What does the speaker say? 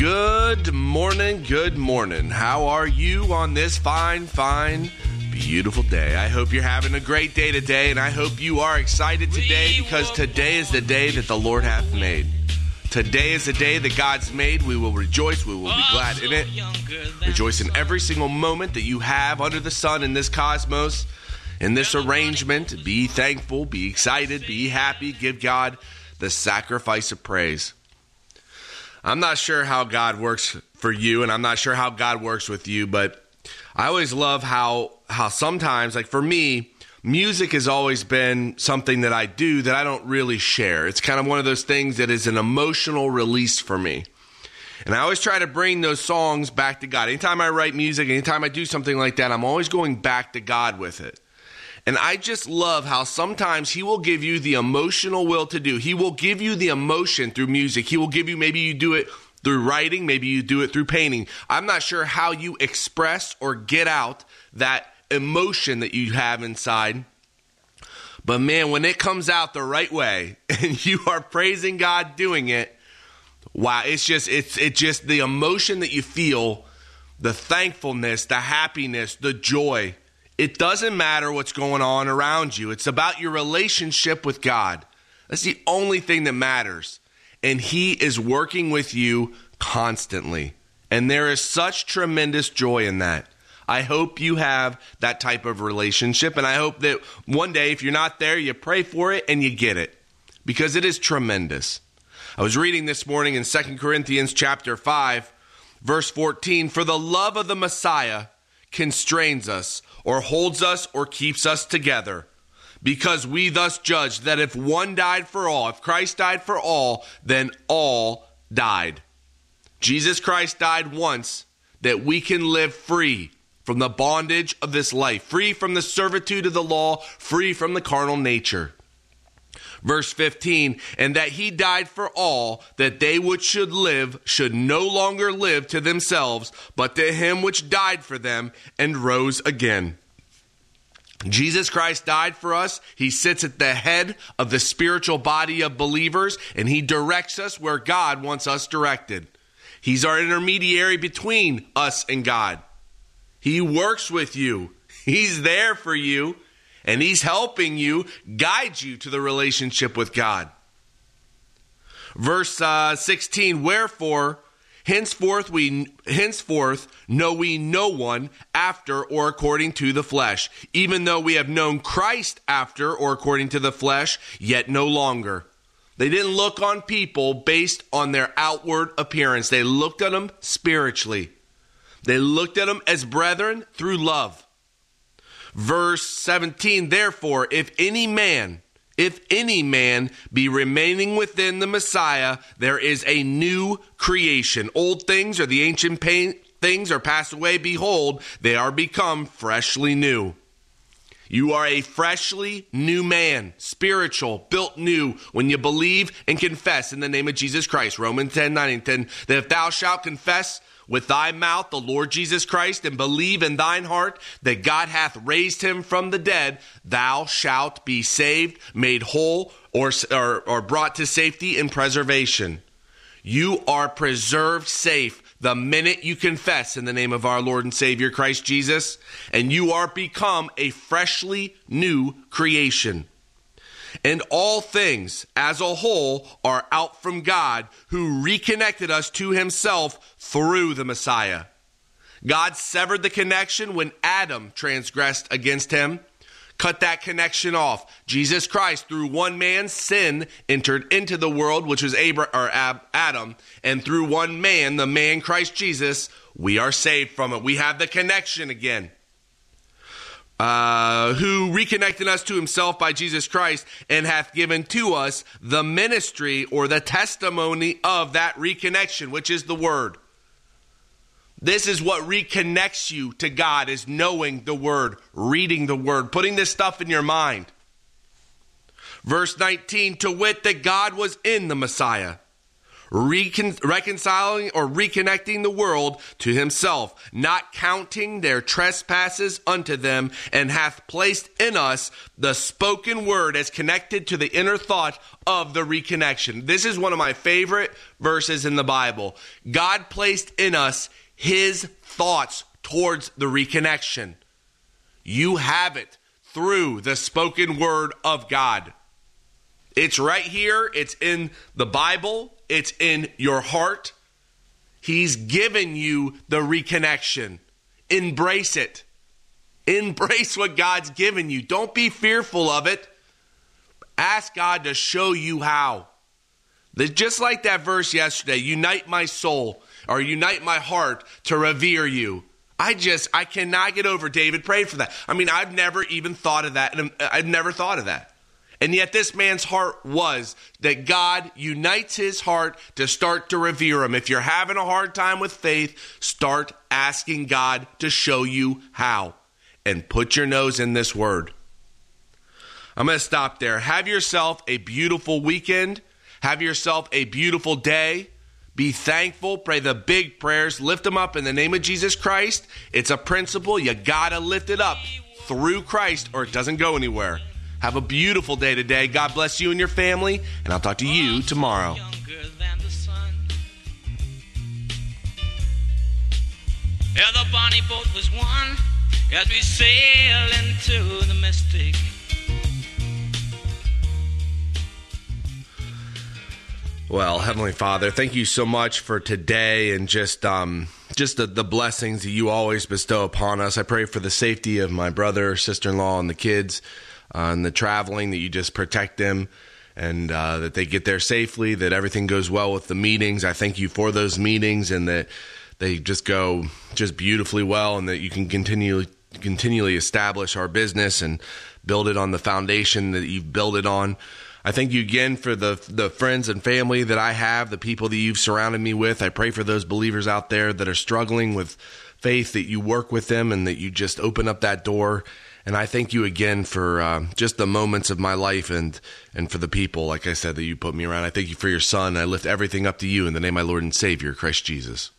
Good morning, good morning. How are you on this fine, fine, beautiful day? I hope you're having a great day today, and I hope you are excited today because today is the day that the Lord hath made. Today is the day that God's made. We will rejoice. We will be glad in it. Rejoice in every single moment that you have under the sun in this cosmos, in this arrangement. Be thankful, be excited, be happy. Give God the sacrifice of praise. I'm not sure how God works for you, and I'm not sure how God works with you, but I always love how how sometimes, like for me, music has always been something that I do that I don't really share. It's kind of one of those things that is an emotional release for me. And I always try to bring those songs back to God. Anytime I write music, anytime I do something like that, I'm always going back to God with it. And I just love how sometimes he will give you the emotional will to do. He will give you the emotion through music. He will give you, maybe you do it through writing, maybe you do it through painting. I'm not sure how you express or get out that emotion that you have inside. But man, when it comes out the right way and you are praising God doing it, wow, it's just it's it's just the emotion that you feel, the thankfulness, the happiness, the joy it doesn't matter what's going on around you. It's about your relationship with God. That's the only thing that matters. And He is working with you constantly. And there is such tremendous joy in that. I hope you have that type of relationship. And I hope that one day, if you're not there, you pray for it and you get it because it is tremendous. I was reading this morning in 2 Corinthians chapter 5, verse 14 For the love of the Messiah constrains us or holds us or keeps us together. Because we thus judge that if one died for all, if Christ died for all, then all died. Jesus Christ died once that we can live free from the bondage of this life, free from the servitude of the law, free from the carnal nature. Verse 15, and that he died for all, that they which should live should no longer live to themselves, but to him which died for them and rose again. Jesus Christ died for us. He sits at the head of the spiritual body of believers, and he directs us where God wants us directed. He's our intermediary between us and God. He works with you, He's there for you and He's helping you guide you to the relationship with God. Verse uh, 16 Wherefore, henceforth we henceforth know we no one after or according to the flesh, even though we have known Christ after or according to the flesh, yet no longer. They didn't look on people based on their outward appearance. They looked at them spiritually. They looked at them as brethren through love. Verse 17, therefore, if any man, if any man be remaining within the Messiah, there is a new creation. Old things or the ancient pain, things are passed away. Behold, they are become freshly new. You are a freshly new man, spiritual, built new, when you believe and confess in the name of Jesus Christ. Romans 10 9 and 10. That if thou shalt confess with thy mouth the Lord Jesus Christ and believe in thine heart that God hath raised him from the dead, thou shalt be saved, made whole, or, or, or brought to safety and preservation. You are preserved safe the minute you confess in the name of our Lord and Savior Christ Jesus, and you are become a freshly new creation. And all things as a whole are out from God who reconnected us to himself through the Messiah. God severed the connection when Adam transgressed against him, cut that connection off. Jesus Christ, through one man's sin, entered into the world, which was Abraham, or Adam, and through one man, the man Christ Jesus, we are saved from it. We have the connection again uh, who reconnected us to himself by Jesus Christ and hath given to us the ministry or the testimony of that reconnection, which is the word. This is what reconnects you to God is knowing the word, reading the word, putting this stuff in your mind. Verse 19, to wit that God was in the Messiah recon- reconciling or reconnecting the world to himself, not counting their trespasses unto them, and hath placed in us the spoken word as connected to the inner thought of the reconnection. This is one of my favorite verses in the Bible. God placed in us his thoughts towards the reconnection. You have it through the spoken word of God. It's right here, it's in the Bible, it's in your heart. He's given you the reconnection. Embrace it. Embrace what God's given you. Don't be fearful of it. Ask God to show you how. Just like that verse yesterday, unite my soul or unite my heart to revere you. I just, I cannot get over David prayed for that. I mean, I've never even thought of that. I've never thought of that. And yet, this man's heart was that God unites his heart to start to revere him. If you're having a hard time with faith, start asking God to show you how. And put your nose in this word. I'm going to stop there. Have yourself a beautiful weekend. Have yourself a beautiful day. Be thankful. Pray the big prayers. Lift them up in the name of Jesus Christ. It's a principle. You got to lift it up through Christ or it doesn't go anywhere. Have a beautiful day today. God bless you and your family, and I'll talk to you tomorrow. Yeah, the bonnie boat was one as we sail into the mystic. Well, Heavenly Father, thank you so much for today and just um, just the, the blessings that you always bestow upon us. I pray for the safety of my brother, sister in law, and the kids and the traveling, that you just protect them and uh, that they get there safely, that everything goes well with the meetings. I thank you for those meetings and that they just go just beautifully well and that you can continually continually establish our business and build it on the foundation that you've built it on. I thank you again for the the friends and family that I have, the people that you've surrounded me with. I pray for those believers out there that are struggling with faith that you work with them and that you just open up that door and I thank you again for uh, just the moments of my life and and for the people, like I said, that you put me around. I thank you for your son. I lift everything up to you in the name of my Lord and Savior, Christ Jesus.